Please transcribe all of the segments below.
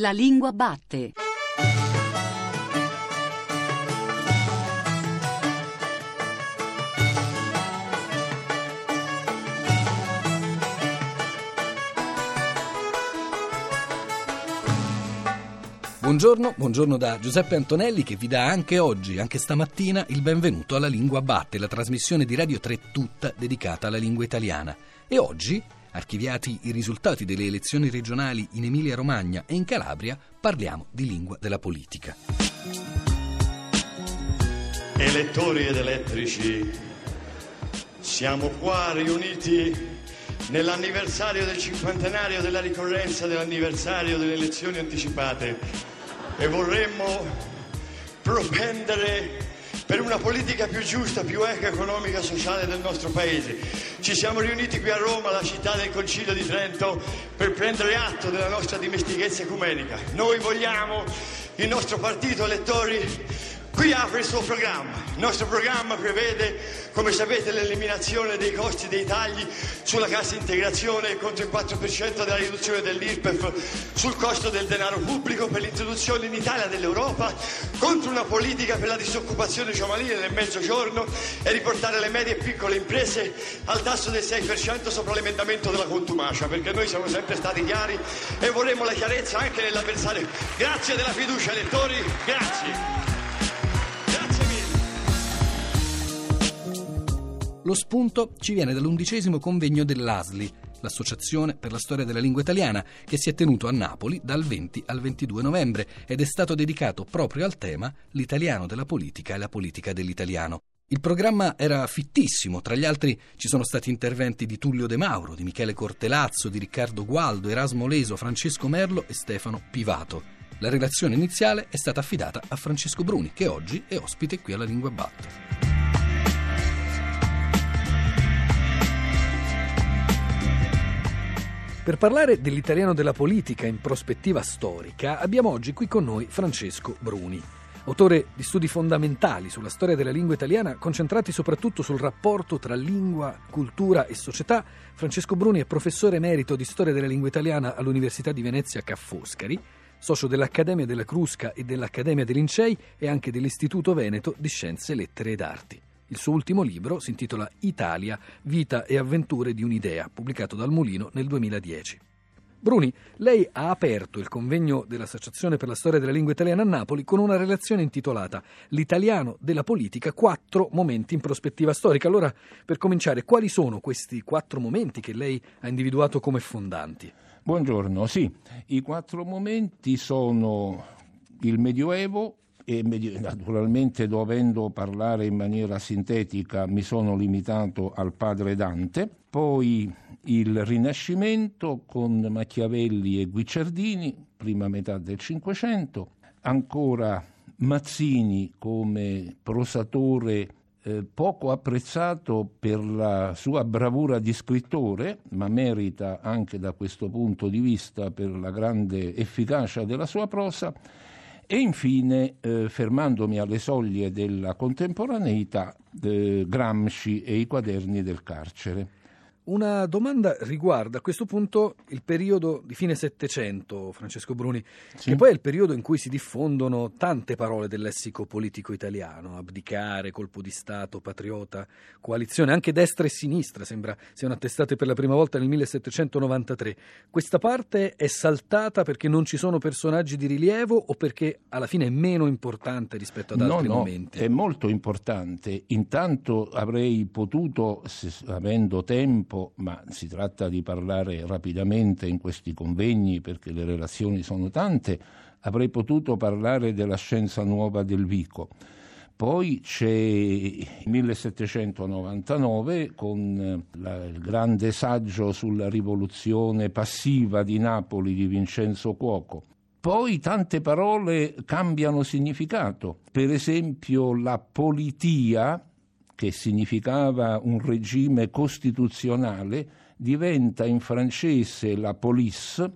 La lingua batte. Buongiorno, buongiorno da Giuseppe Antonelli che vi dà anche oggi, anche stamattina, il benvenuto alla Lingua Batte, la trasmissione di Radio 3 tutta dedicata alla lingua italiana. E oggi, archiviati i risultati delle elezioni regionali in Emilia-Romagna e in Calabria, parliamo di lingua della politica. Elettori ed elettrici, siamo qua riuniti nell'anniversario del cinquantenario della ricorrenza dell'anniversario delle elezioni anticipate e vorremmo propendere per una politica più giusta, più equa, economica e sociale del nostro Paese. Ci siamo riuniti qui a Roma, la città del Concilio di Trento, per prendere atto della nostra dimestichezza ecumenica. Noi vogliamo il nostro partito elettori Qui apre il suo programma. Il nostro programma prevede, come sapete, l'eliminazione dei costi dei tagli sulla cassa integrazione contro il 4% della riduzione dell'IRPEF, sul costo del denaro pubblico per l'introduzione in Italia dell'Europa, contro una politica per la disoccupazione giovanile nel mezzogiorno e riportare le medie e piccole imprese al tasso del 6% sopra l'emendamento della contumacia, perché noi siamo sempre stati chiari e vorremmo la chiarezza anche nell'avversario. Grazie della fiducia, elettori, grazie. Lo spunto ci viene dall'undicesimo convegno dell'ASLI, l'Associazione per la Storia della Lingua Italiana, che si è tenuto a Napoli dal 20 al 22 novembre ed è stato dedicato proprio al tema L'italiano della politica e la politica dell'italiano. Il programma era fittissimo, tra gli altri ci sono stati interventi di Tullio De Mauro, di Michele Cortelazzo, di Riccardo Gualdo, Erasmo Leso, Francesco Merlo e Stefano Pivato. La relazione iniziale è stata affidata a Francesco Bruni, che oggi è ospite qui alla Lingua Batte. Per parlare dell'italiano della politica in prospettiva storica, abbiamo oggi qui con noi Francesco Bruni. Autore di studi fondamentali sulla storia della lingua italiana, concentrati soprattutto sul rapporto tra lingua, cultura e società, Francesco Bruni è professore emerito di storia della lingua italiana all'Università di Venezia Ca' Foscari, socio dell'Accademia della Crusca e dell'Accademia dei Lincei e anche dell'Istituto Veneto di Scienze, Lettere ed Arti. Il suo ultimo libro si intitola Italia, vita e avventure di un'idea, pubblicato dal Mulino nel 2010. Bruni, lei ha aperto il convegno dell'Associazione per la storia della lingua italiana a Napoli con una relazione intitolata L'italiano della politica, quattro momenti in prospettiva storica. Allora, per cominciare, quali sono questi quattro momenti che lei ha individuato come fondanti? Buongiorno, sì, i quattro momenti sono il Medioevo, e naturalmente dovendo parlare in maniera sintetica mi sono limitato al padre Dante, poi il Rinascimento con Machiavelli e Guicciardini, prima metà del Cinquecento, ancora Mazzini come prosatore eh, poco apprezzato per la sua bravura di scrittore, ma merita anche da questo punto di vista per la grande efficacia della sua prosa, e infine, eh, fermandomi alle soglie della contemporaneità, eh, Gramsci e i quaderni del carcere. Una domanda riguarda a questo punto il periodo di fine Settecento, Francesco Bruni, sì. che poi è il periodo in cui si diffondono tante parole del lessico politico italiano, abdicare, colpo di Stato, patriota, coalizione, anche destra e sinistra, sembra siano attestate per la prima volta nel 1793. Questa parte è saltata perché non ci sono personaggi di rilievo o perché alla fine è meno importante rispetto ad altri no, no, momenti? È molto importante. Intanto avrei potuto, avendo tempo, tempo, ma si tratta di parlare rapidamente in questi convegni perché le relazioni sono tante, avrei potuto parlare della scienza nuova del Vico. Poi c'è il 1799 con la, il grande saggio sulla rivoluzione passiva di Napoli di Vincenzo Cuoco. Poi tante parole cambiano significato, per esempio la politia che significava un regime costituzionale, diventa in francese la police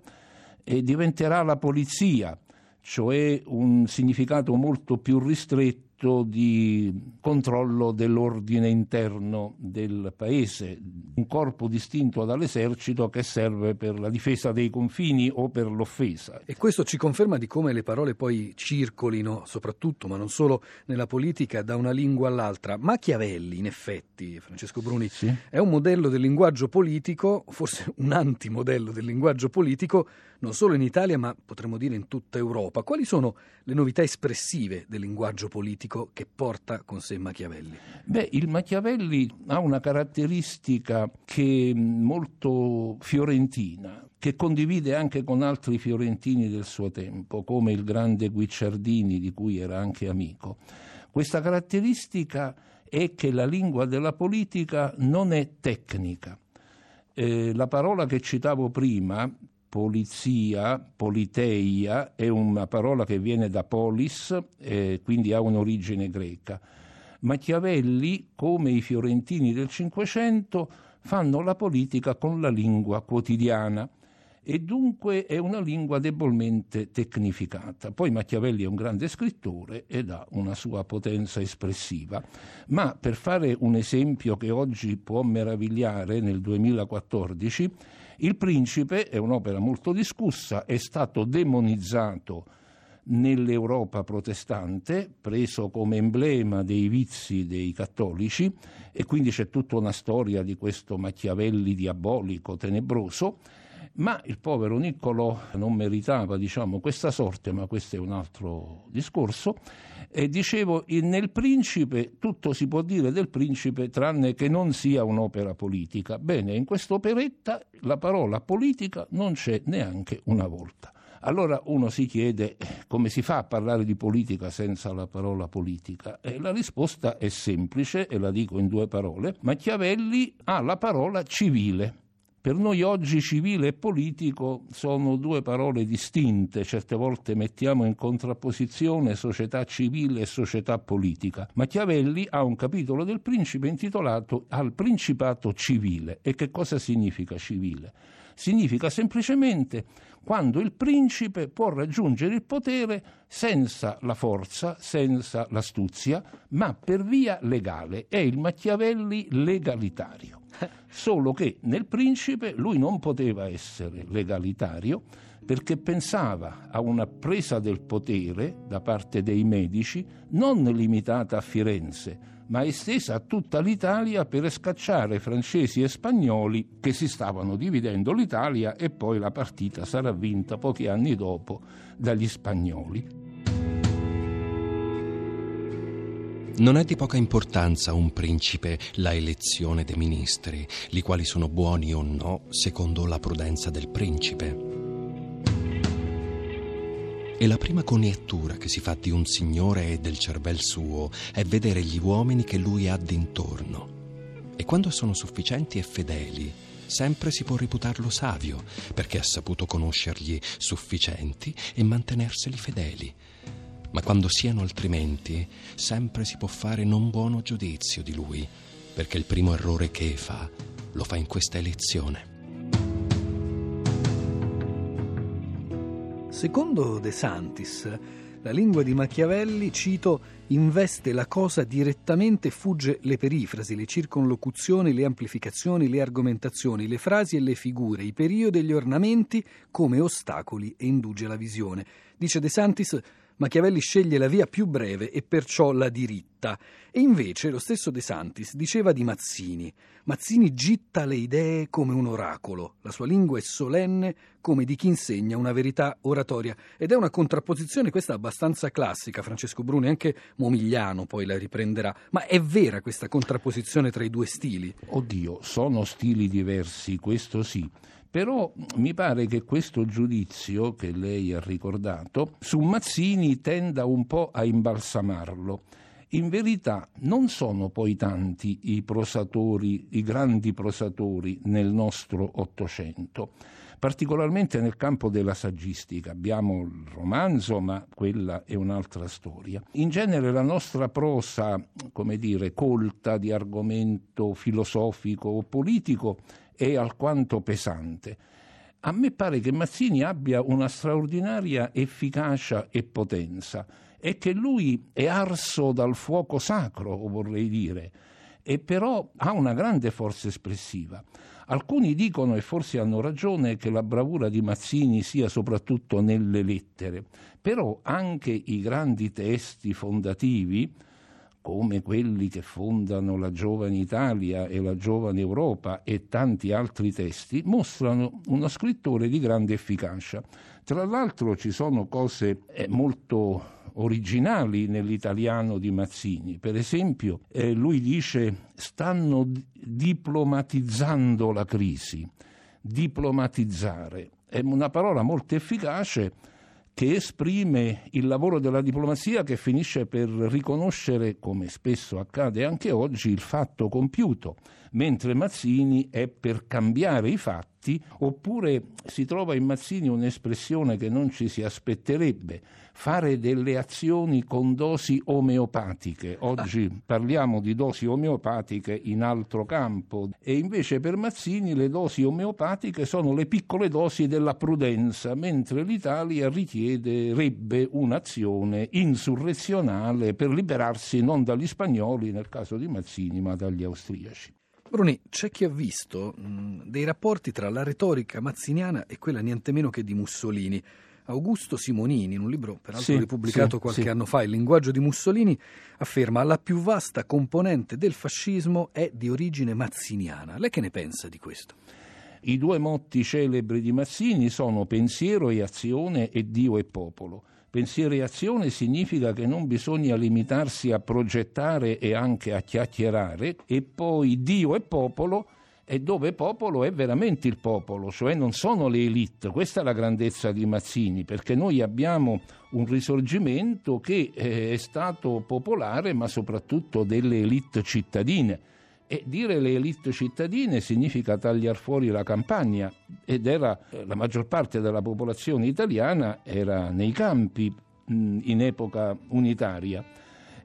e diventerà la polizia, cioè un significato molto più ristretto progetto di controllo dell'ordine interno del paese, un corpo distinto dall'esercito che serve per la difesa dei confini o per l'offesa. E questo ci conferma di come le parole poi circolino, soprattutto, ma non solo nella politica, da una lingua all'altra. Machiavelli, in effetti, Francesco Bruni, sì. è un modello del linguaggio politico, forse un antimodello del linguaggio politico, non solo in Italia, ma potremmo dire in tutta Europa. Quali sono le novità espressive del linguaggio politico che porta con sé Machiavelli? Beh, il Machiavelli ha una caratteristica che è molto fiorentina, che condivide anche con altri fiorentini del suo tempo, come il grande Guicciardini, di cui era anche amico. Questa caratteristica è che la lingua della politica non è tecnica. Eh, la parola che citavo prima, polizia, politeia, è una parola che viene da polis, eh, quindi ha un'origine greca. Machiavelli, come i fiorentini del Cinquecento, fanno la politica con la lingua quotidiana e dunque è una lingua debolmente tecnificata. Poi Machiavelli è un grande scrittore ed ha una sua potenza espressiva, ma per fare un esempio che oggi può meravigliare nel 2014, il Principe è un'opera molto discussa, è stato demonizzato nell'Europa protestante, preso come emblema dei vizi dei cattolici, e quindi c'è tutta una storia di questo Machiavelli diabolico, tenebroso, ma il povero Niccolò non meritava diciamo, questa sorte, ma questo è un altro discorso. E dicevo, nel Principe tutto si può dire del Principe tranne che non sia un'opera politica. Bene, in questa operetta la parola politica non c'è neanche una volta. Allora uno si chiede come si fa a parlare di politica senza la parola politica? E la risposta è semplice e la dico in due parole. Machiavelli ha la parola civile. Per noi oggi civile e politico sono due parole distinte, certe volte mettiamo in contrapposizione società civile e società politica. Machiavelli ha un capitolo del Principe intitolato Al Principato civile. E che cosa significa civile? Significa semplicemente quando il principe può raggiungere il potere senza la forza, senza l'astuzia, ma per via legale. È il Machiavelli legalitario. Solo che nel principe lui non poteva essere legalitario perché pensava a una presa del potere da parte dei medici non limitata a Firenze, ma estesa a tutta l'Italia per scacciare francesi e spagnoli che si stavano dividendo l'Italia e poi la partita sarà vinta pochi anni dopo dagli spagnoli. Non è di poca importanza un principe la elezione dei ministri, li quali sono buoni o no secondo la prudenza del principe. E la prima coniettura che si fa di un signore e del cervel suo è vedere gli uomini che lui ha d'intorno. E quando sono sufficienti e fedeli, sempre si può reputarlo savio, perché ha saputo conoscergli sufficienti e mantenerseli fedeli ma quando siano altrimenti, sempre si può fare non buono giudizio di lui, perché il primo errore che fa lo fa in questa elezione. Secondo De Santis, la lingua di Machiavelli, cito, investe la cosa direttamente e fugge le perifrasi, le circonlocuzioni, le amplificazioni, le argomentazioni, le frasi e le figure, i periodi e gli ornamenti come ostacoli e induce la visione. Dice De Santis, Machiavelli sceglie la via più breve e perciò la diritta. E invece lo stesso De Santis diceva di Mazzini: Mazzini gitta le idee come un oracolo, la sua lingua è solenne come di chi insegna una verità oratoria. Ed è una contrapposizione questa abbastanza classica, Francesco Bruni, anche Momigliano poi la riprenderà. Ma è vera questa contrapposizione tra i due stili? Oddio, sono stili diversi, questo sì. Però mi pare che questo giudizio che lei ha ricordato su Mazzini tenda un po' a imbalsamarlo. In verità non sono poi tanti i prosatori, i grandi prosatori nel nostro Ottocento, particolarmente nel campo della saggistica. Abbiamo il romanzo, ma quella è un'altra storia. In genere la nostra prosa, come dire, colta di argomento filosofico o politico, è alquanto pesante. a me pare che Mazzini abbia una straordinaria efficacia e potenza e che lui è arso dal fuoco sacro, vorrei dire, e però ha una grande forza espressiva. Alcuni dicono, e forse hanno ragione, che la bravura di Mazzini sia soprattutto nelle lettere, però anche i grandi testi fondativi, come quelli che fondano la giovane Italia e la giovane Europa e tanti altri testi, mostrano uno scrittore di grande efficacia. Tra l'altro ci sono cose eh, molto originali nell'italiano di Mazzini. Per esempio, eh, lui dice stanno diplomatizzando la crisi. Diplomatizzare è una parola molto efficace che esprime il lavoro della diplomazia che finisce per riconoscere, come spesso accade anche oggi, il fatto compiuto, mentre Mazzini è per cambiare i fatti, oppure si trova in Mazzini un'espressione che non ci si aspetterebbe, fare delle azioni con dosi omeopatiche. Oggi parliamo di dosi omeopatiche in altro campo e invece per Mazzini le dosi omeopatiche sono le piccole dosi della prudenza, mentre l'Italia richiederebbe un'azione insurrezionale per liberarsi non dagli spagnoli nel caso di Mazzini ma dagli austriaci. Bruni, c'è chi ha visto mh, dei rapporti tra la retorica mazziniana e quella niente meno che di Mussolini. Augusto Simonini, in un libro peraltro sì, ripubblicato sì, qualche sì. anno fa, Il linguaggio di Mussolini, afferma la più vasta componente del fascismo è di origine mazziniana. Lei che ne pensa di questo? I due motti celebri di Mazzini sono pensiero e azione e Dio e popolo. Pensiero e azione significa che non bisogna limitarsi a progettare e anche a chiacchierare e poi Dio e popolo e dove popolo è veramente il popolo, cioè non sono le elite. Questa è la grandezza di Mazzini, perché noi abbiamo un risorgimento che eh, è stato popolare, ma soprattutto delle elite cittadine. E dire le elite cittadine significa tagliare fuori la campagna ed era eh, la maggior parte della popolazione italiana era nei campi in epoca unitaria.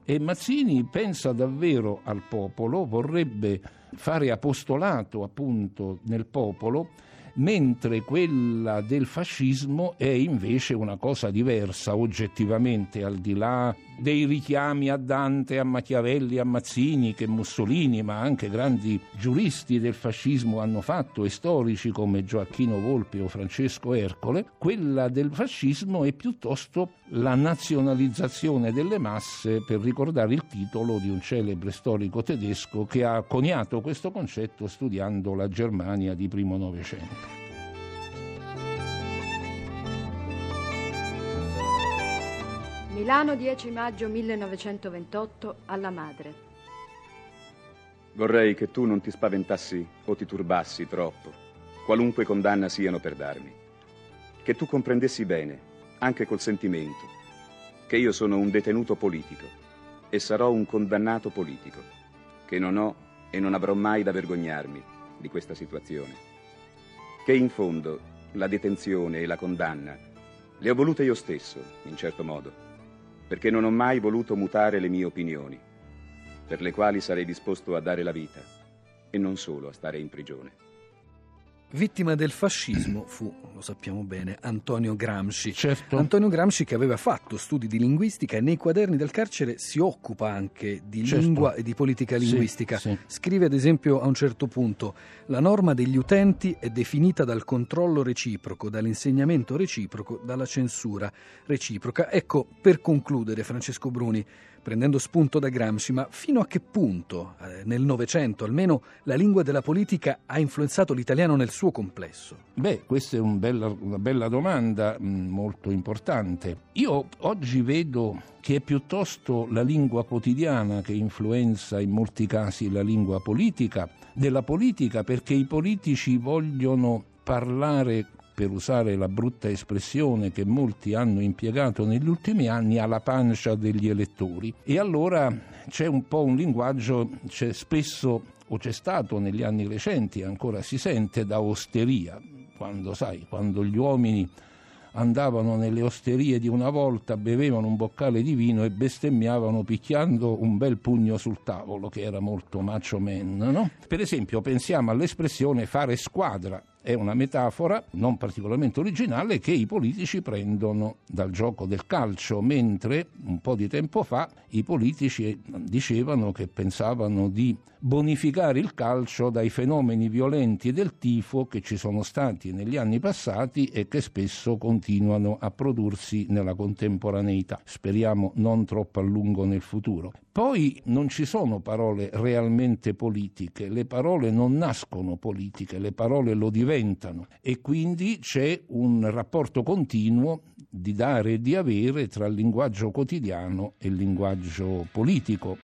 E Mazzini pensa davvero al popolo, vorrebbe fare apostolato appunto nel popolo, mentre quella del fascismo è invece una cosa diversa oggettivamente, al di là dei richiami a Dante, a Machiavelli, a Mazzini che Mussolini, ma anche grandi giuristi del fascismo hanno fatto e storici come Gioacchino Volpi o Francesco Ercole, quella del fascismo è piuttosto la nazionalizzazione delle masse per ricordare il titolo di un celebre storico tedesco che ha coniato questo concetto studiando la Germania di primo Novecento. Milano 10 maggio 1928 alla madre. Vorrei che tu non ti spaventassi o ti turbassi troppo, qualunque condanna siano per darmi. Che tu comprendessi bene, anche col sentimento, che io sono un detenuto politico e sarò un condannato politico, che non ho e non avrò mai da vergognarmi di questa situazione. Che in fondo la detenzione e la condanna le ho volute io stesso, in certo modo perché non ho mai voluto mutare le mie opinioni, per le quali sarei disposto a dare la vita e non solo a stare in prigione. Vittima del fascismo fu, lo sappiamo bene, Antonio Gramsci. Certo. Antonio Gramsci che aveva fatto studi di linguistica e nei quaderni del carcere si occupa anche di Certo. lingua e di politica Sì, linguistica. sì. Scrive ad esempio a un certo punto la norma degli utenti è definita dal controllo reciproco, dall'insegnamento reciproco, dalla censura reciproca. Ecco, per concludere Francesco Bruni, prendendo spunto da Gramsci, ma fino a che punto eh, nel Novecento almeno la lingua della politica ha influenzato l'italiano nel suo complesso? Beh, questa è un bella- una bella domanda, mh, molto importante. Io oggi vedo che è piuttosto la lingua quotidiana che influenza in molti casi la lingua politica, della politica perché i politici vogliono parlare per usare la brutta espressione che molti hanno impiegato negli ultimi anni, alla pancia degli elettori. E allora c'è un po' un linguaggio, c'è spesso o c'è stato negli anni recenti, ancora si sente da osteria, quando sai, quando gli uomini andavano nelle osterie di una volta, bevevano un boccale di vino e bestemmiavano picchiando un bel pugno sul tavolo, che era molto macho man. No? Per esempio, pensiamo all'espressione fare squadra. È una metafora non particolarmente originale che i politici prendono dal gioco del calcio, mentre un po' di tempo fa i politici dicevano che pensavano di bonificare il calcio dai fenomeni violenti del tifo che ci sono stati negli anni passati e che spesso continuano a prodursi nella contemporaneità. Speriamo non troppo a lungo nel futuro. Poi non ci sono parole realmente politiche, le parole non nascono politiche, le parole lo diventano e quindi c'è un rapporto continuo di dare e di avere tra il linguaggio quotidiano e il linguaggio politico.